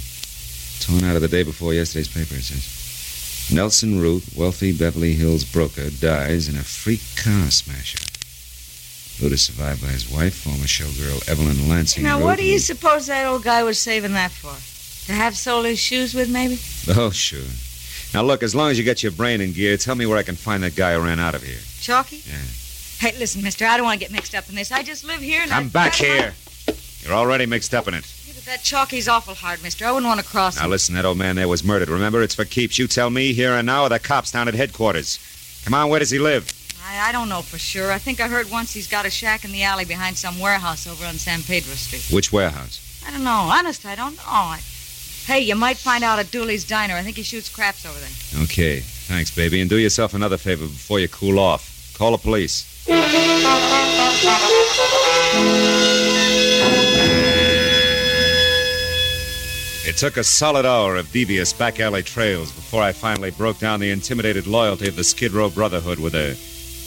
Torn out of the day before yesterday's paper, it says. Nelson Root, wealthy Beverly Hills broker, dies in a freak car smasher. Root is survived by his wife, former showgirl Evelyn Lansing. Now, what do you suppose that old guy was saving that for? To have sold his shoes with, maybe? Oh, sure. Now, look, as long as you get your brain in gear, tell me where I can find that guy who ran out of here. Chalky? Yeah. Hey, listen, mister, I don't want to get mixed up in this. I just live here and I- Come back that's my- here. You're already mixed up in it. Yeah, but that Chalky's awful hard, mister. I wouldn't want to cross Now him. listen, that old man there was murdered. Remember, it's for keeps. You tell me here and now, or the cops down at headquarters. Come on, where does he live? I, I don't know for sure. I think I heard once he's got a shack in the alley behind some warehouse over on San Pedro Street. Which warehouse? I don't know. Honest, I don't know. I... Hey, you might find out at Dooley's Diner. I think he shoots craps over there. Okay. Thanks, baby. And do yourself another favor before you cool off. Call the police. It took a solid hour of devious back alley trails before I finally broke down the intimidated loyalty of the Skid Row Brotherhood with a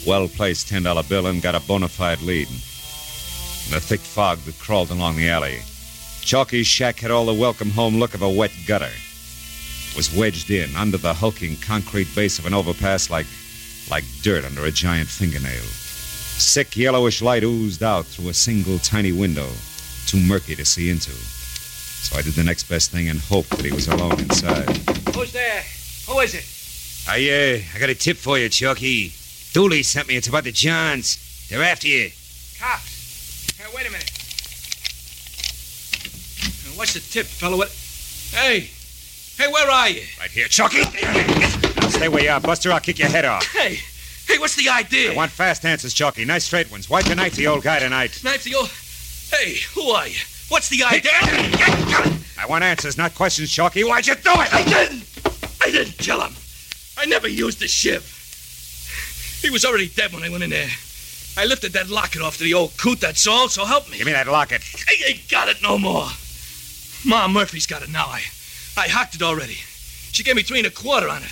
well placed $10 bill and got a bona fide lead. In the thick fog that crawled along the alley, Chalky's shack had all the welcome home look of a wet gutter. It was wedged in under the hulking concrete base of an overpass like, like dirt under a giant fingernail. Sick yellowish light oozed out through a single tiny window, too murky to see into. So I did the next best thing and hoped that he was alone inside. Who's there? Who is it? I, uh, I got a tip for you, Chucky. Dooley sent me. It's about the Johns. They're after you. Cops. Hey, wait a minute. What's the tip, fellow? What? Hey. Hey, where are you? Right here, Chucky. Now stay where you are, Buster. I'll kick your head off. Hey. Hey, what's the idea? I want fast answers, Chucky. Nice straight ones. Your knife the old guy tonight. Knife the old. Hey, who are you? What's the idea? I want answers, not questions, Chucky. Why'd you do it? I didn't. I didn't kill him. I never used the shiv. He was already dead when I went in there. I lifted that locket off to the old coot, that's all, so help me. Give me that locket. I ain't got it no more. Ma Murphy's got it now. I I hocked it already. She gave me three and a quarter on it.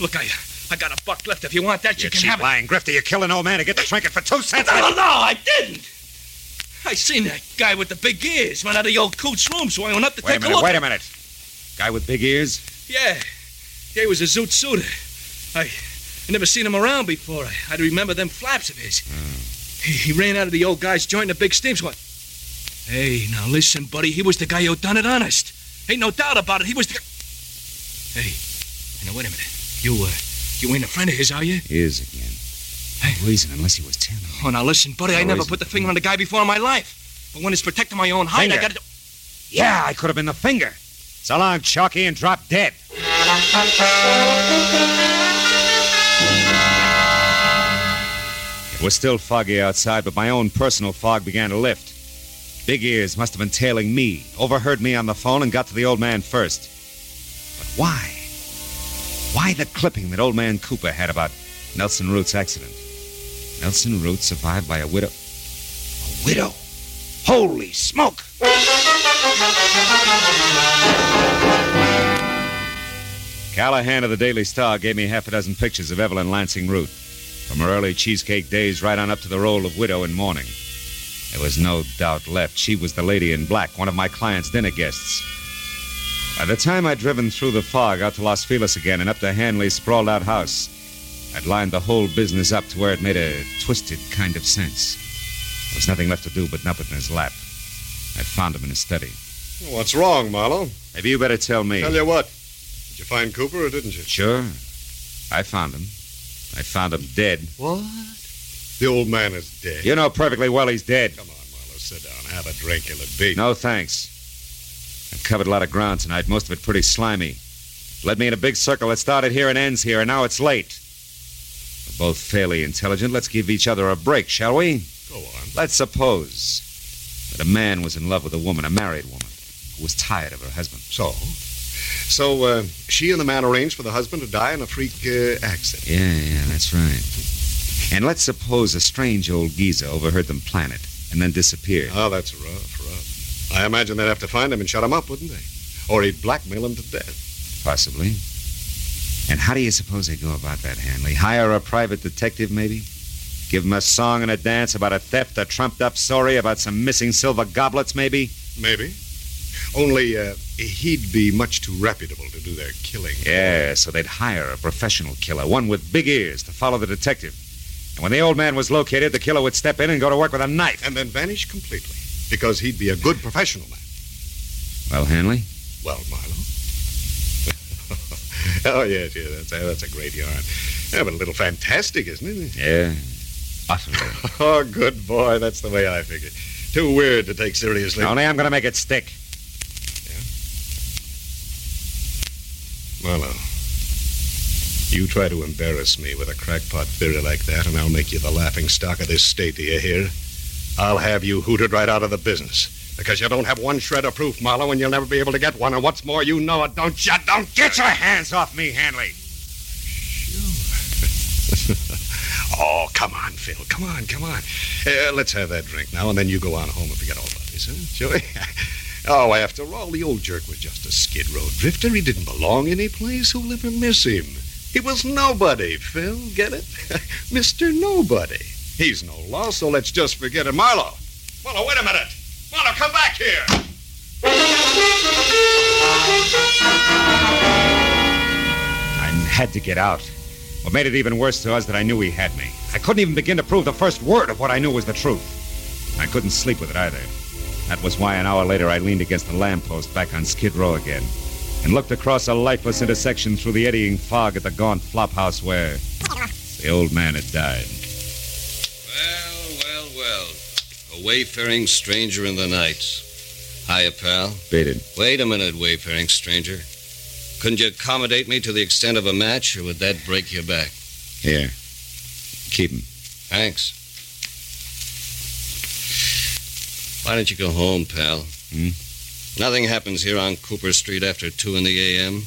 Look, I I got a buck left. If you want that, you, You can cheap have it. lying grifter. You kill an old man to get the trinket for two cents. No, no, I didn't. I seen that guy with the big ears run out of the old coot's room, so I went up to Wait a take minute, look. wait a minute. Guy with big ears? Yeah. Yeah, he was a zoot suitor. I, I never seen him around before. I, I'd remember them flaps of his. He, he ran out of the old guy's joint in a big steam what? Hey, now listen, buddy. He was the guy who done it honest. Ain't no doubt about it. He was the guy. Hey, now wait a minute. You, uh, you ain't a friend of his, are you? He is again. No reason unless he was telling. Oh, now listen, buddy. I never reason. put the finger on the guy before in my life. But when it's protecting my own hide, I gotta do. Yeah, I could have been the finger. So long, Chalky, and drop dead. It was still foggy outside, but my own personal fog began to lift. Big Ears must have been tailing me, overheard me on the phone, and got to the old man first. But why? Why the clipping that old man Cooper had about Nelson Root's accident? Nelson Root survived by a widow. A widow? Holy smoke! Callahan of the Daily Star gave me half a dozen pictures of Evelyn Lansing Root, from her early cheesecake days right on up to the role of widow in mourning. There was no doubt left. She was the lady in black, one of my client's dinner guests. By the time I'd driven through the fog out to Los Feliz again and up to Hanley's sprawled out house, I'd lined the whole business up to where it made a twisted kind of sense. There was nothing left to do but nub it in his lap. I found him in his study. What's wrong, Marlowe? Maybe you better tell me. Tell you what. Did you find Cooper or didn't you? Sure. I found him. I found him dead. What? The old man is dead. You know perfectly well he's dead. Come on, Marlowe. Sit down. Have a drink. You'll beat. No, thanks. I've covered a lot of ground tonight, most of it pretty slimy. Led me in a big circle that started here and ends here, and now it's late. We're both fairly intelligent. Let's give each other a break, shall we? Go on. Let's suppose that a man was in love with a woman, a married woman, who was tired of her husband. So? So, uh, she and the man arranged for the husband to die in a freak uh, accident. Yeah, yeah, that's right. And let's suppose a strange old geezer overheard them plan it and then disappeared. Oh, that's rough, rough. I imagine they'd have to find him and shut him up, wouldn't they? Or he'd blackmail him to death. Possibly. And how do you suppose they go about that, Hanley? Hire a private detective, maybe? Give him a song and a dance about a theft, a trumped up story about some missing silver goblets, maybe? Maybe. Only, uh, he'd be much too reputable to do their killing. Yeah, so they'd hire a professional killer, one with big ears, to follow the detective. And when the old man was located, the killer would step in and go to work with a knife. And then vanish completely. Because he'd be a good professional man. Well, Hanley? Well, Marlowe. [LAUGHS] Oh, yes, yeah, that's, that's a great yarn. Yeah, but a little fantastic, isn't it? Yeah, utterly. [LAUGHS] Oh, good boy. That's the way I figure. Too weird to take seriously. Only I'm going to make it stick. Marlowe, you try to embarrass me with a crackpot theory like that, and I'll make you the laughing stock of this state, do you hear? I'll have you hooted right out of the business. Because you don't have one shred of proof, Marlowe, and you'll never be able to get one. And what's more, you know it, don't you? Don't Get your hands off me, Hanley. Sure. [LAUGHS] oh, come on, Phil. Come on, come on. Uh, let's have that drink now, and then you go on home and forget all about this, huh? We? [LAUGHS] oh, after all, the old jerk was just a skid row drifter. He didn't belong any place. Who'll ever miss him? He was nobody, Phil. Get it? [LAUGHS] Mr. Nobody. He's no loss, so let's just forget it. Marlowe! Marlowe, wait a minute! Marlowe, come back here! I had to get out. What made it even worse to us that I knew he had me. I couldn't even begin to prove the first word of what I knew was the truth. I couldn't sleep with it either. That was why an hour later I leaned against the lamppost back on Skid Row again and looked across a lifeless intersection through the eddying fog at the gaunt flophouse where the old man had died. Well, well, well. A wayfaring stranger in the night. Hiya, pal. It. Wait a minute, wayfaring stranger. Couldn't you accommodate me to the extent of a match, or would that break your back? Here. Keep him. Thanks. Why don't you go home, pal? Hmm? Nothing happens here on Cooper Street after 2 in the a.m.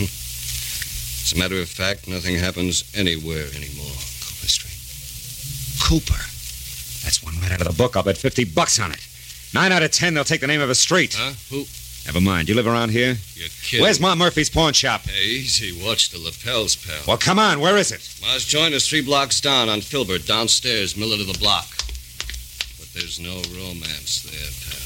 As a matter of fact, nothing happens anywhere anymore. Cooper Street. Cooper. That's one right out of the book. I'll bet 50 bucks on it. Nine out of ten, they'll take the name of a street. Huh? Who? Never mind. You live around here? You're kidding. Where's Ma Murphy's pawn shop? Hey, easy. Watch the lapels, pal. Well, come on. Where is it? Ma's joined us three blocks down on Filbert, downstairs, middle of the block. But there's no romance there, pal.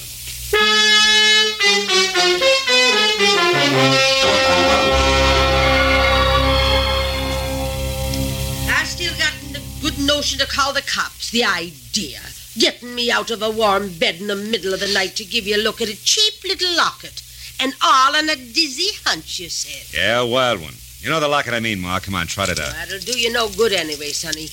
I still got the good notion to call the cops. The idea. Getting me out of a warm bed in the middle of the night to give you a look at a cheap little locket. And all on a dizzy hunch, you said. Yeah, a wild one. You know the locket I mean, Ma. Come on, trot it out. That'll do you no good anyway, Sonny.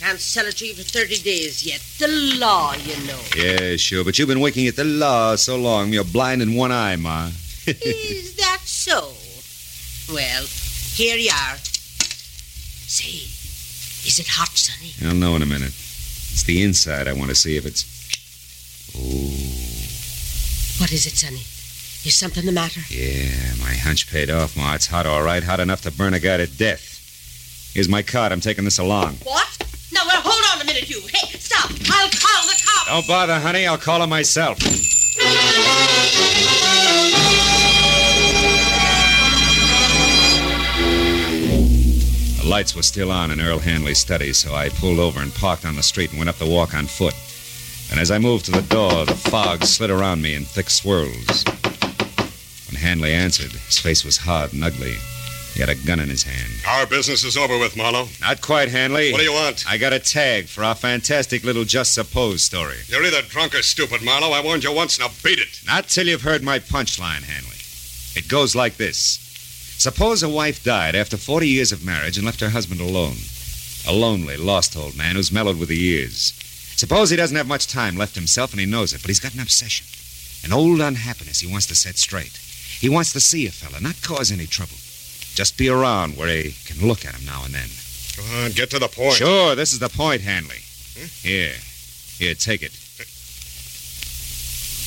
Can't sell it to you for 30 days yet. The law, you know. Yeah, sure. But you've been winking at the law so long, you're blind in one eye, Ma. [LAUGHS] Is that so? Well, here you are. Say, is it hot, Sonny? I'll know in a minute. It's the inside I want to see if it's. Oh, What is it, Sonny? Is something the matter? yeah, my hunch paid off, Ma. It's hot, all right. Hot enough to burn a guy to death. Here's my card. I'm taking this along. What? Now, hold on a minute, you. Hey, stop. I'll call the cops. Don't bother, honey. I'll call him myself. The lights were still on in Earl Hanley's study, so I pulled over and parked on the street and went up the walk on foot. And as I moved to the door, the fog slid around me in thick swirls. When Hanley answered, his face was hard and ugly. He had a gun in his hand. Our business is over with, Marlowe. Not quite, Hanley. What do you want? I got a tag for our fantastic little Just Suppose story. You're either drunk or stupid, Marlowe. I warned you once, now beat it. Not till you've heard my punchline, Hanley. It goes like this Suppose a wife died after 40 years of marriage and left her husband alone. A lonely, lost old man who's mellowed with the years. Suppose he doesn't have much time left himself and he knows it, but he's got an obsession. An old unhappiness he wants to set straight. He wants to see a fella, not cause any trouble. Just be around where he can look at him now and then. Come on, get to the point. Sure, this is the point, Hanley. Hmm? Here. Here, take it.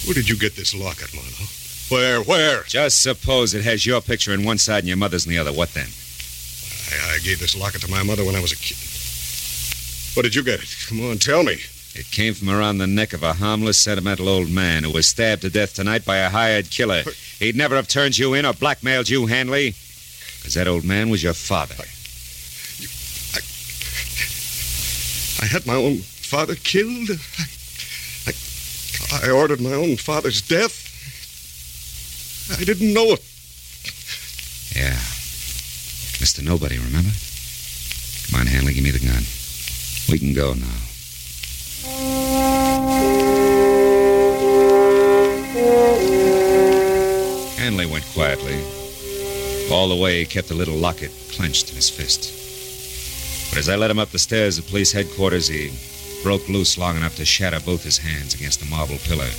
Where did you get this locket, Marlowe? Where, where? Just suppose it has your picture in one side and your mother's in the other. What then? I, I gave this locket to my mother when I was a kid. Where did you get it? Come on, tell me. It came from around the neck of a harmless, sentimental old man who was stabbed to death tonight by a hired killer. He'd never have turned you in or blackmailed you, Hanley. Because that old man was your father. I I had my own father killed. I, I, I ordered my own father's death. I didn't know it. Yeah. Mr. Nobody, remember? Come on, Hanley, give me the gun. We can go now. Hanley went quietly. All the way, he kept the little locket clenched in his fist. But as I led him up the stairs of police headquarters, he broke loose long enough to shatter both his hands against a marble pillar.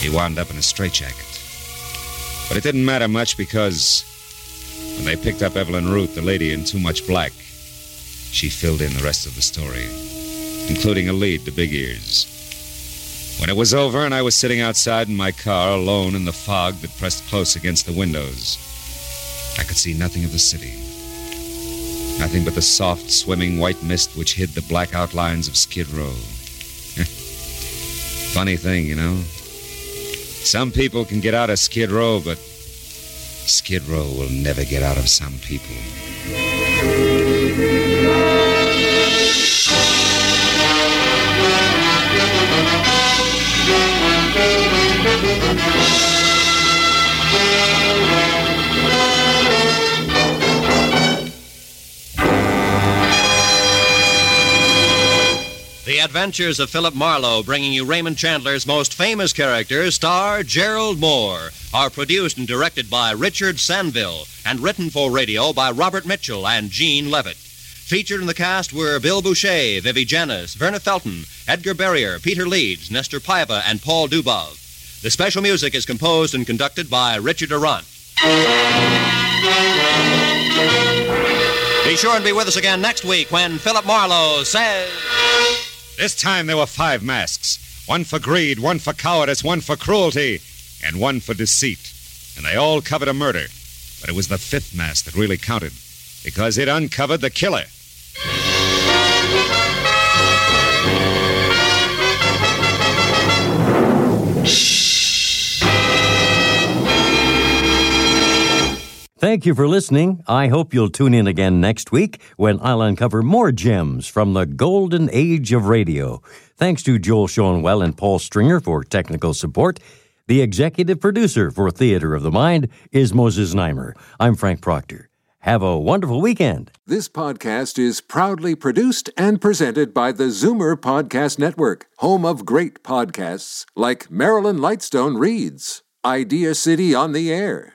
He wound up in a straitjacket. But it didn't matter much because when they picked up Evelyn Root, the lady in too much black, she filled in the rest of the story, including a lead to Big Ears. When it was over and I was sitting outside in my car alone in the fog that pressed close against the windows, I could see nothing of the city. Nothing but the soft, swimming white mist which hid the black outlines of Skid Row. [LAUGHS] Funny thing, you know. Some people can get out of Skid Row, but Skid Row will never get out of some people. The Adventures of Philip Marlowe, bringing you Raymond Chandler's most famous character, star Gerald Mohr, are produced and directed by Richard Sanville and written for radio by Robert Mitchell and Gene Levitt. Featured in the cast were Bill Bouchey, Vivi Janis, Verna Felton, Edgar Barrier, Peter Leeds, Nestor Paiva, and Paul Dubov. The special music is composed and conducted by Richard Aurandt. Be sure and be with us again next week when Philip Marlowe says. This time there were five masks one for greed, one for cowardice, one for cruelty, and one for deceit. And they all covered a murder. But it was the fifth mask that really counted because it uncovered the killer. Thank you for listening. I hope you'll tune in again next week when I'll uncover more gems from the golden age of radio. Thanks to Joel Schoenwell and Paul Stringer for technical support. The executive producer for Theater of the Mind is Moses Znaimer. I'm Frank Proctor. Have a wonderful weekend. This podcast is proudly produced and presented by the Zoomer Podcast Network, home of great podcasts like Marilyn Lightstone Reads, Idea City on the Air,